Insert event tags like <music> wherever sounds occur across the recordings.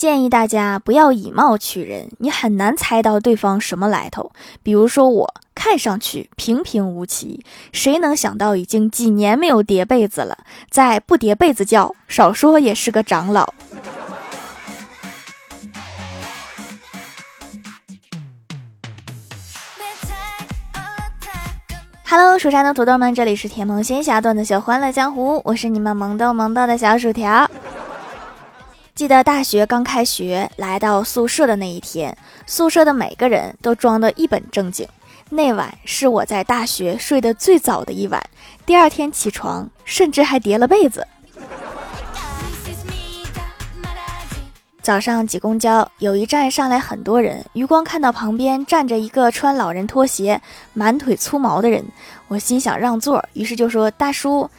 建议大家不要以貌取人，你很难猜到对方什么来头。比如说，我看上去平平无奇，谁能想到已经几年没有叠被子了，再不叠被子觉，少说也是个长老。Hello，蜀山的土豆们，这里是甜萌仙侠段子秀《欢乐江湖》，我是你们萌逗萌逗的小薯条。记得大学刚开学，来到宿舍的那一天，宿舍的每个人都装得一本正经。那晚是我在大学睡得最早的一晚，第二天起床甚至还叠了被子。早上挤公交，有一站上来很多人，余光看到旁边站着一个穿老人拖鞋、满腿粗毛的人，我心想让座，于是就说：“大叔。”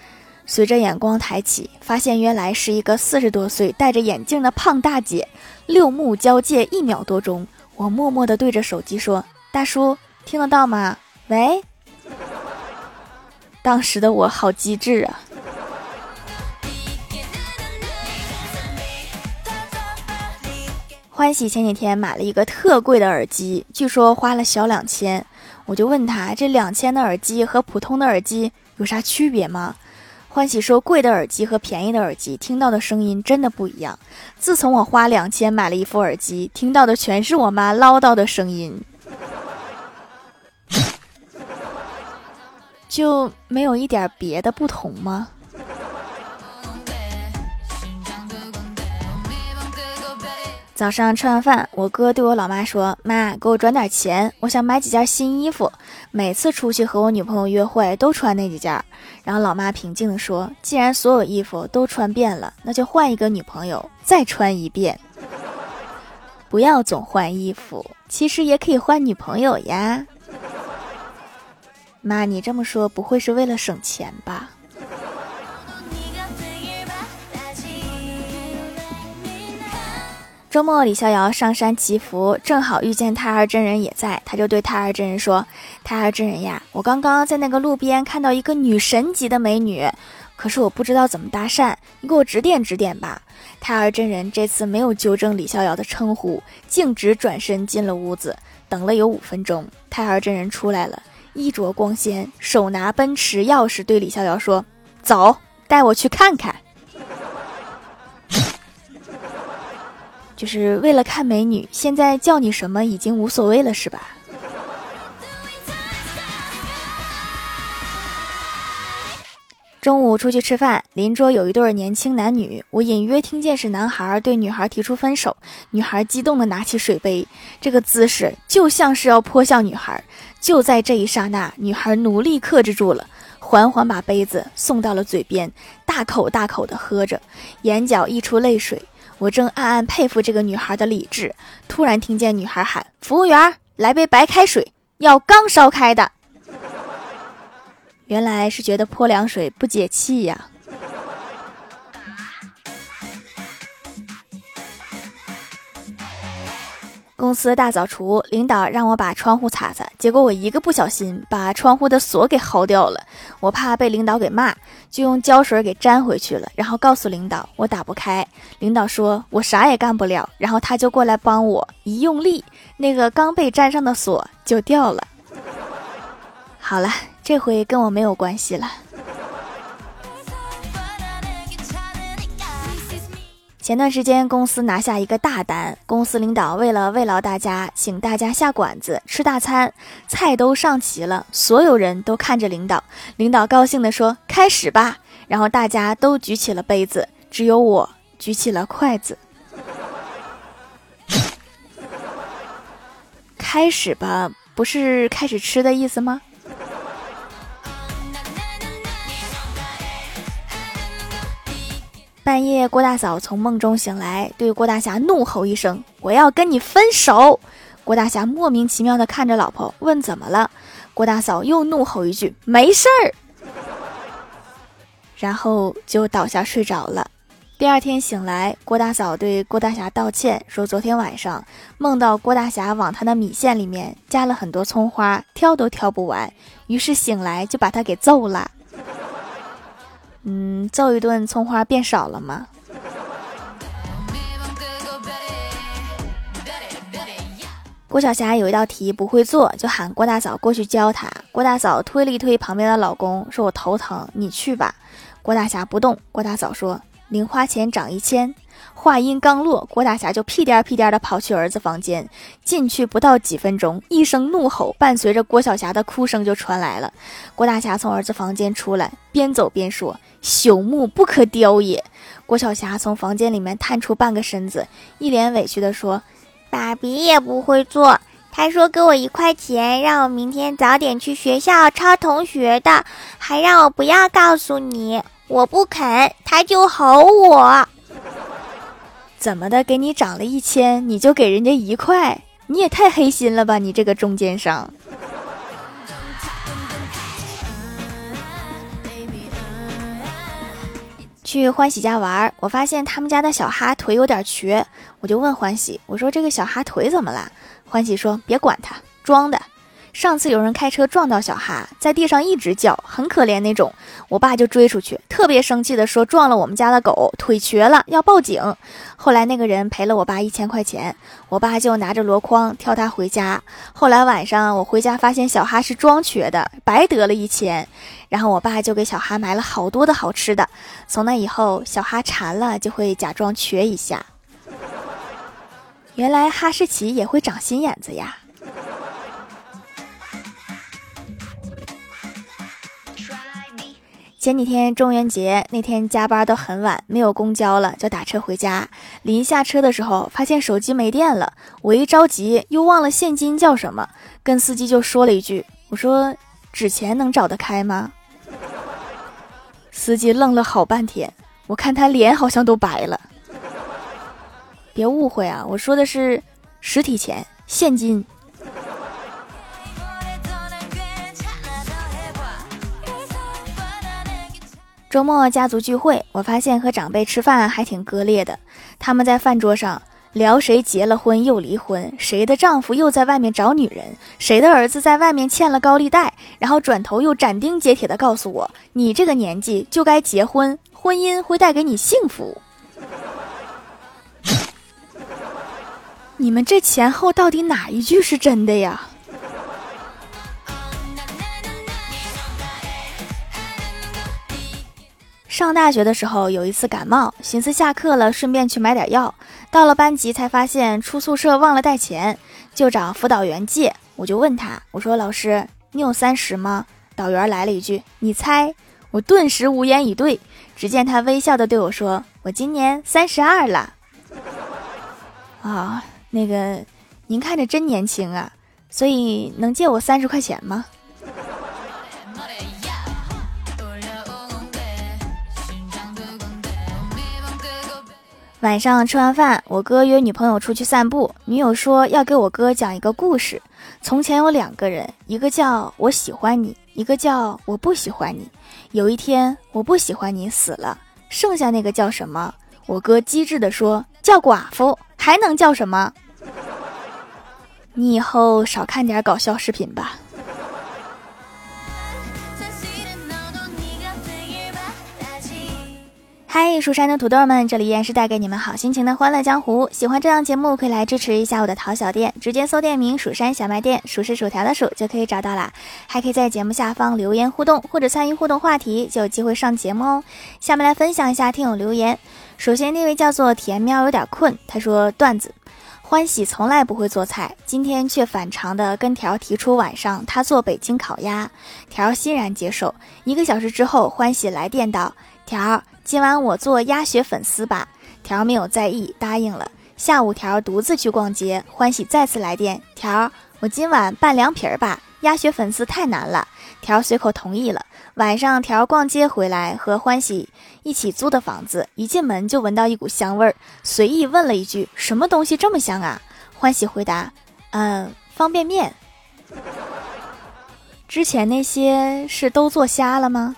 随着眼光抬起，发现原来是一个四十多岁、戴着眼镜的胖大姐。六目交界一秒多钟，我默默地对着手机说：“大叔，听得到吗？喂。”当时的我好机智啊！欢喜前几天买了一个特贵的耳机，据说花了小两千。我就问他：“这两千的耳机和普通的耳机有啥区别吗？”欢喜说：“贵的耳机和便宜的耳机听到的声音真的不一样。自从我花两千买了一副耳机，听到的全是我妈 <laughs> 唠叨的声音，就没有一点别的不同吗？”早上吃完饭，我哥对我老妈说：“妈，给我转点钱，我想买几件新衣服。每次出去和我女朋友约会都穿那几件。”然后老妈平静地说：“既然所有衣服都穿遍了，那就换一个女朋友再穿一遍。不要总换衣服，其实也可以换女朋友呀。”妈，你这么说不会是为了省钱吧？周末，李逍遥上山祈福，正好遇见太二真人也在，他就对太二真人说：“太二真人呀，我刚刚在那个路边看到一个女神级的美女，可是我不知道怎么搭讪，你给我指点指点吧。”太二真人这次没有纠正李逍遥的称呼，径直转身进了屋子。等了有五分钟，太二真人出来了，衣着光鲜，手拿奔驰钥匙，对李逍遥说：“走，带我去看看。”就是为了看美女，现在叫你什么已经无所谓了，是吧？中午出去吃饭，邻桌有一对年轻男女，我隐约听见是男孩对女孩提出分手，女孩激动的拿起水杯，这个姿势就像是要泼向女孩。就在这一刹那，女孩努力克制住了，缓缓把杯子送到了嘴边，大口大口的喝着，眼角溢出泪水。我正暗暗佩服这个女孩的理智，突然听见女孩喊：“服务员，来杯白开水，要刚烧开的。<laughs> ”原来是觉得泼凉水不解气呀。公司大扫除，领导让我把窗户擦擦，结果我一个不小心把窗户的锁给薅掉了。我怕被领导给骂，就用胶水给粘回去了，然后告诉领导我打不开。领导说我啥也干不了，然后他就过来帮我，一用力，那个刚被粘上的锁就掉了。好了，这回跟我没有关系了。前段时间公司拿下一个大单，公司领导为了慰劳大家，请大家下馆子吃大餐，菜都上齐了，所有人都看着领导，领导高兴地说：“开始吧。”然后大家都举起了杯子，只有我举起了筷子。开始吧，不是开始吃的意思吗？半夜，郭大嫂从梦中醒来，对郭大侠怒吼一声：“我要跟你分手！”郭大侠莫名其妙地看着老婆，问：“怎么了？”郭大嫂又怒吼一句：“没事儿。”然后就倒下睡着了。第二天醒来，郭大嫂对郭大侠道歉，说昨天晚上梦到郭大侠往他的米线里面加了很多葱花，挑都挑不完，于是醒来就把他给揍了。嗯揍一顿葱花变少了吗？郭晓霞有一道题不会做就喊郭大嫂过去教她。郭大嫂推了一推旁边的老公说我头疼你去吧。郭大侠不动郭大嫂说零花钱涨一千。话音刚落，郭大侠就屁颠儿屁颠儿地跑去儿子房间。进去不到几分钟，一声怒吼伴随着郭晓霞的哭声就传来了。郭大侠从儿子房间出来，边走边说：“朽木不可雕也。”郭晓霞从房间里面探出半个身子，一脸委屈地说。爸比也不会做，他说给我一块钱，让我明天早点去学校抄同学的，还让我不要告诉你。我不肯，他就吼我。怎么的？给你涨了一千，你就给人家一块？你也太黑心了吧！你这个中间商。去欢喜家玩，我发现他们家的小哈腿有点瘸，我就问欢喜：“我说这个小哈腿怎么了？”欢喜说：“别管他，装的。上次有人开车撞到小哈，在地上一直叫，很可怜那种。我爸就追出去，特别生气的说撞了我们家的狗，腿瘸了，要报警。后来那个人赔了我爸一千块钱，我爸就拿着箩筐挑他回家。后来晚上我回家发现小哈是装瘸的，白得了一千。”然后我爸就给小哈买了好多的好吃的。从那以后，小哈馋了就会假装瘸一下。<laughs> 原来哈士奇也会长心眼子呀！前几天中元节那天加班都很晚，没有公交了，就打车回家。临下车的时候，发现手机没电了，我一着急又忘了现金叫什么，跟司机就说了一句：“我说纸钱能找得开吗？”司机愣了好半天，我看他脸好像都白了。别误会啊，我说的是实体钱，现金。周末家族聚会，我发现和长辈吃饭还挺割裂的。他们在饭桌上。聊谁结了婚又离婚，谁的丈夫又在外面找女人，谁的儿子在外面欠了高利贷，然后转头又斩钉截铁地告诉我：“你这个年纪就该结婚，婚姻会带给你幸福。”你们这前后到底哪一句是真的呀？上大学的时候有一次感冒，寻思下课了顺便去买点药。到了班级才发现出宿舍忘了带钱，就找辅导员借。我就问他，我说：“老师，你有三十吗？”导员来了一句：“你猜。”我顿时无言以对。只见他微笑的对我说：“我今年三十二了。”啊，那个，您看着真年轻啊，所以能借我三十块钱吗？晚上吃完饭，我哥约女朋友出去散步。女友说要给我哥讲一个故事。从前有两个人，一个叫我喜欢你，一个叫我不喜欢你。有一天，我不喜欢你死了，剩下那个叫什么？我哥机智地说叫寡妇，还能叫什么？你以后少看点搞笑视频吧。嗨，蜀山的土豆们，这里依然是带给你们好心情的欢乐江湖。喜欢这档节目，可以来支持一下我的淘小店，直接搜店名“蜀山小卖店”，数是薯条的数就可以找到啦。还可以在节目下方留言互动，或者参与互动话题，就有机会上节目哦。下面来分享一下听友留言。首先，那位叫做甜喵有点困，他说段子：欢喜从来不会做菜，今天却反常的跟条提出晚上他做北京烤鸭，条欣然接受。一个小时之后，欢喜来电道：条。今晚我做鸭血粉丝吧，条没有在意，答应了。下午条独自去逛街，欢喜再次来电，条我今晚拌凉皮儿吧，鸭血粉丝太难了。条随口同意了。晚上条逛街回来，和欢喜一起租的房子，一进门就闻到一股香味儿，随意问了一句：“什么东西这么香啊？”欢喜回答：“嗯，方便面。之前那些是都做瞎了吗？”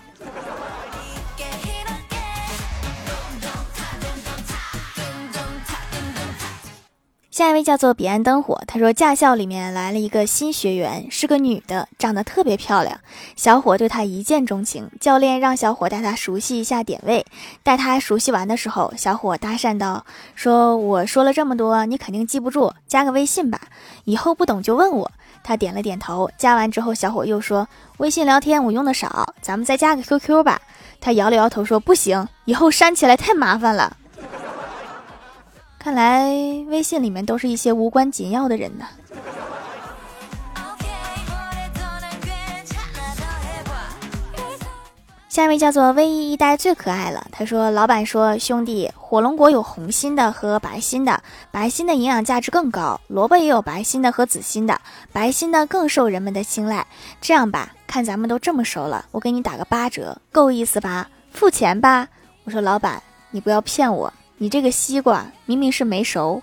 下一位叫做彼岸灯火，他说驾校里面来了一个新学员，是个女的，长得特别漂亮。小伙对她一见钟情，教练让小伙带她熟悉一下点位。带她熟悉完的时候，小伙搭讪道：“说我说了这么多，你肯定记不住，加个微信吧，以后不懂就问我。”他点了点头。加完之后，小伙又说：“微信聊天我用的少，咱们再加个 QQ 吧。”他摇了摇头说：“不行，以后删起来太麻烦了。”看来微信里面都是一些无关紧要的人呢。下一位叫做唯一一代最可爱了。他说：“老板说，兄弟，火龙果有红心的和白心的，白心的营养价值更高。萝卜也有白心的和紫心的，白心的更受人们的青睐。这样吧，看咱们都这么熟了，我给你打个八折，够意思吧？付钱吧。”我说：“老板，你不要骗我。”你这个西瓜明明是没熟，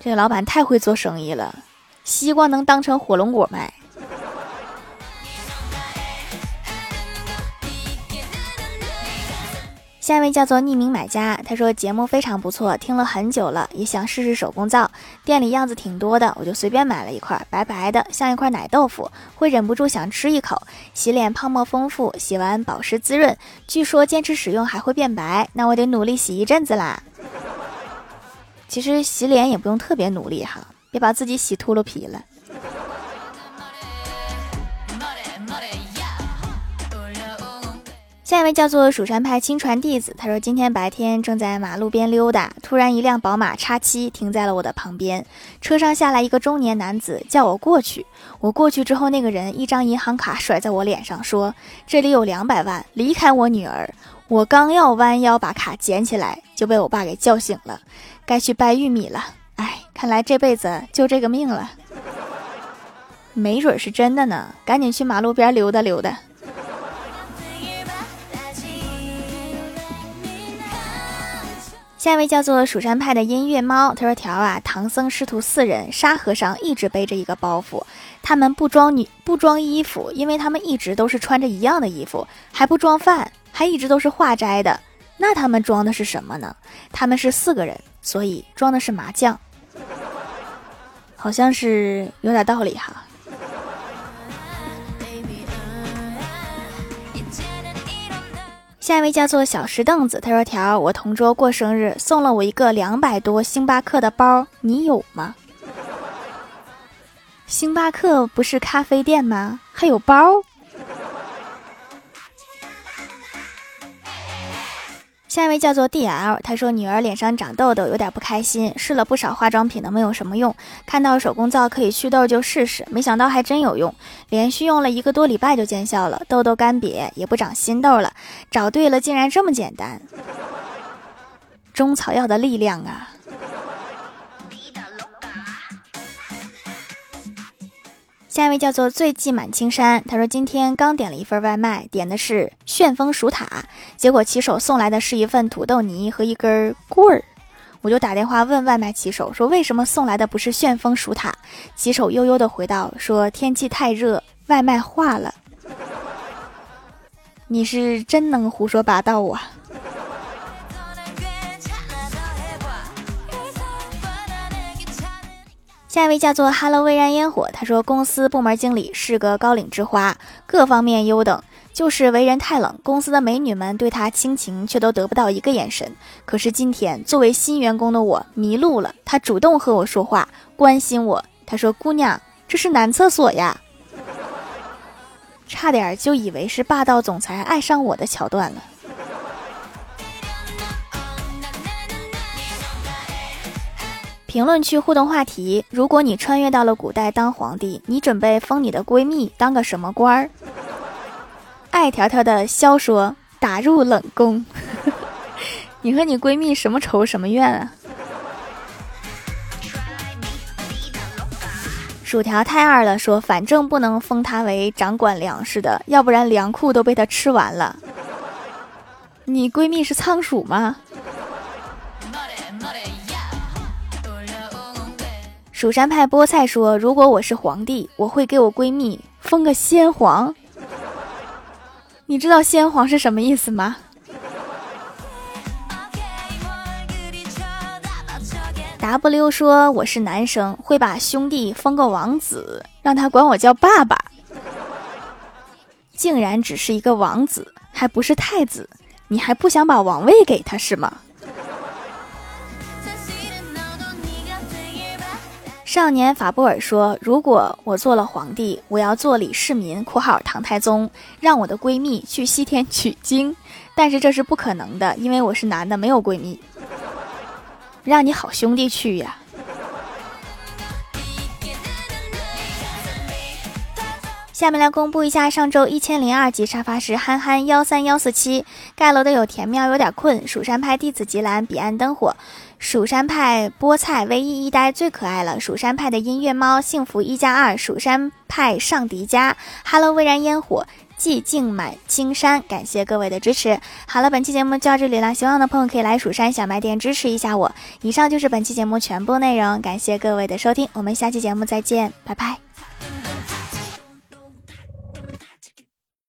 这个老板太会做生意了，西瓜能当成火龙果卖。下一位叫做匿名买家，他说节目非常不错，听了很久了，也想试试手工皂。店里样子挺多的，我就随便买了一块，白白的，像一块奶豆腐，会忍不住想吃一口。洗脸泡沫丰富，洗完保湿滋润，据说坚持使用还会变白，那我得努力洗一阵子啦。其实洗脸也不用特别努力哈，别把自己洗秃噜皮了。下一位叫做蜀山派亲传弟子，他说今天白天正在马路边溜达，突然一辆宝马叉七停在了我的旁边，车上下来一个中年男子，叫我过去。我过去之后，那个人一张银行卡甩在我脸上，说这里有两百万，离开我女儿。我刚要弯腰把卡捡起来，就被我爸给叫醒了，该去掰玉米了。哎，看来这辈子就这个命了。没准是真的呢，赶紧去马路边溜达溜达。下一位叫做蜀山派的音乐猫，他说：“条啊，唐僧师徒四人，沙和尚一直背着一个包袱，他们不装女不装衣服，因为他们一直都是穿着一样的衣服，还不装饭，还一直都是化斋的。那他们装的是什么呢？他们是四个人，所以装的是麻将，好像是有点道理哈。”下一位叫做小石凳子，他说：“条，我同桌过生日，送了我一个两百多星巴克的包，你有吗？星巴克不是咖啡店吗？还有包？”下一位叫做 D L，他说女儿脸上长痘痘，有点不开心，试了不少化妆品都没有什么用，看到手工皂可以祛痘就试试，没想到还真有用，连续用了一个多礼拜就见效了，痘痘干瘪也不长新痘了，找对了，竟然这么简单，<laughs> 中草药的力量啊！下一位叫做醉迹满青山，他说今天刚点了一份外卖，点的是旋风薯塔，结果骑手送来的是一份土豆泥和一根棍儿，我就打电话问外卖骑手说为什么送来的不是旋风薯塔，骑手悠悠的回道说天气太热，外卖化了。你是真能胡说八道啊！下一位叫做 “Hello 微燃烟火”，他说公司部门经理是个高岭之花，各方面优等，就是为人太冷。公司的美女们对他倾情，却都得不到一个眼神。可是今天作为新员工的我迷路了，他主动和我说话，关心我。他说：“姑娘，这是男厕所呀。”差点就以为是霸道总裁爱上我的桥段了。评论区互动话题：如果你穿越到了古代当皇帝，你准备封你的闺蜜当个什么官儿？爱条条的肖说：“打入冷宫。<laughs> ”你和你闺蜜什么仇什么怨啊？薯条太二了，说反正不能封他为掌管粮食的，要不然粮库都被他吃完了。你闺蜜是仓鼠吗？蜀山派菠菜说：“如果我是皇帝，我会给我闺蜜封个先皇。你知道先皇是什么意思吗？” W 说我是男生，会把兄弟封个王子，让他管我叫爸爸。竟然只是一个王子，还不是太子，你还不想把王位给他是吗？少年法布尔说：“如果我做了皇帝，我要做李世民（括号唐太宗），让我的闺蜜去西天取经。<laughs> 但是这是不可能的，因为我是男的，没有闺蜜。让你好兄弟去呀。”下面来公布一下上周一千零二集沙发是憨憨幺三幺四七盖楼的有田喵有点困蜀山派弟子吉兰彼岸灯火蜀山派菠菜唯一一呆最可爱了蜀山派的音乐猫幸福一加二蜀山派上迪迦 Hello 微燃烟火寂静满青山感谢各位的支持。好了，本期节目就到这里了，喜欢的朋友可以来蜀山小卖店支持一下我。以上就是本期节目全部内容，感谢各位的收听，我们下期节目再见，拜拜。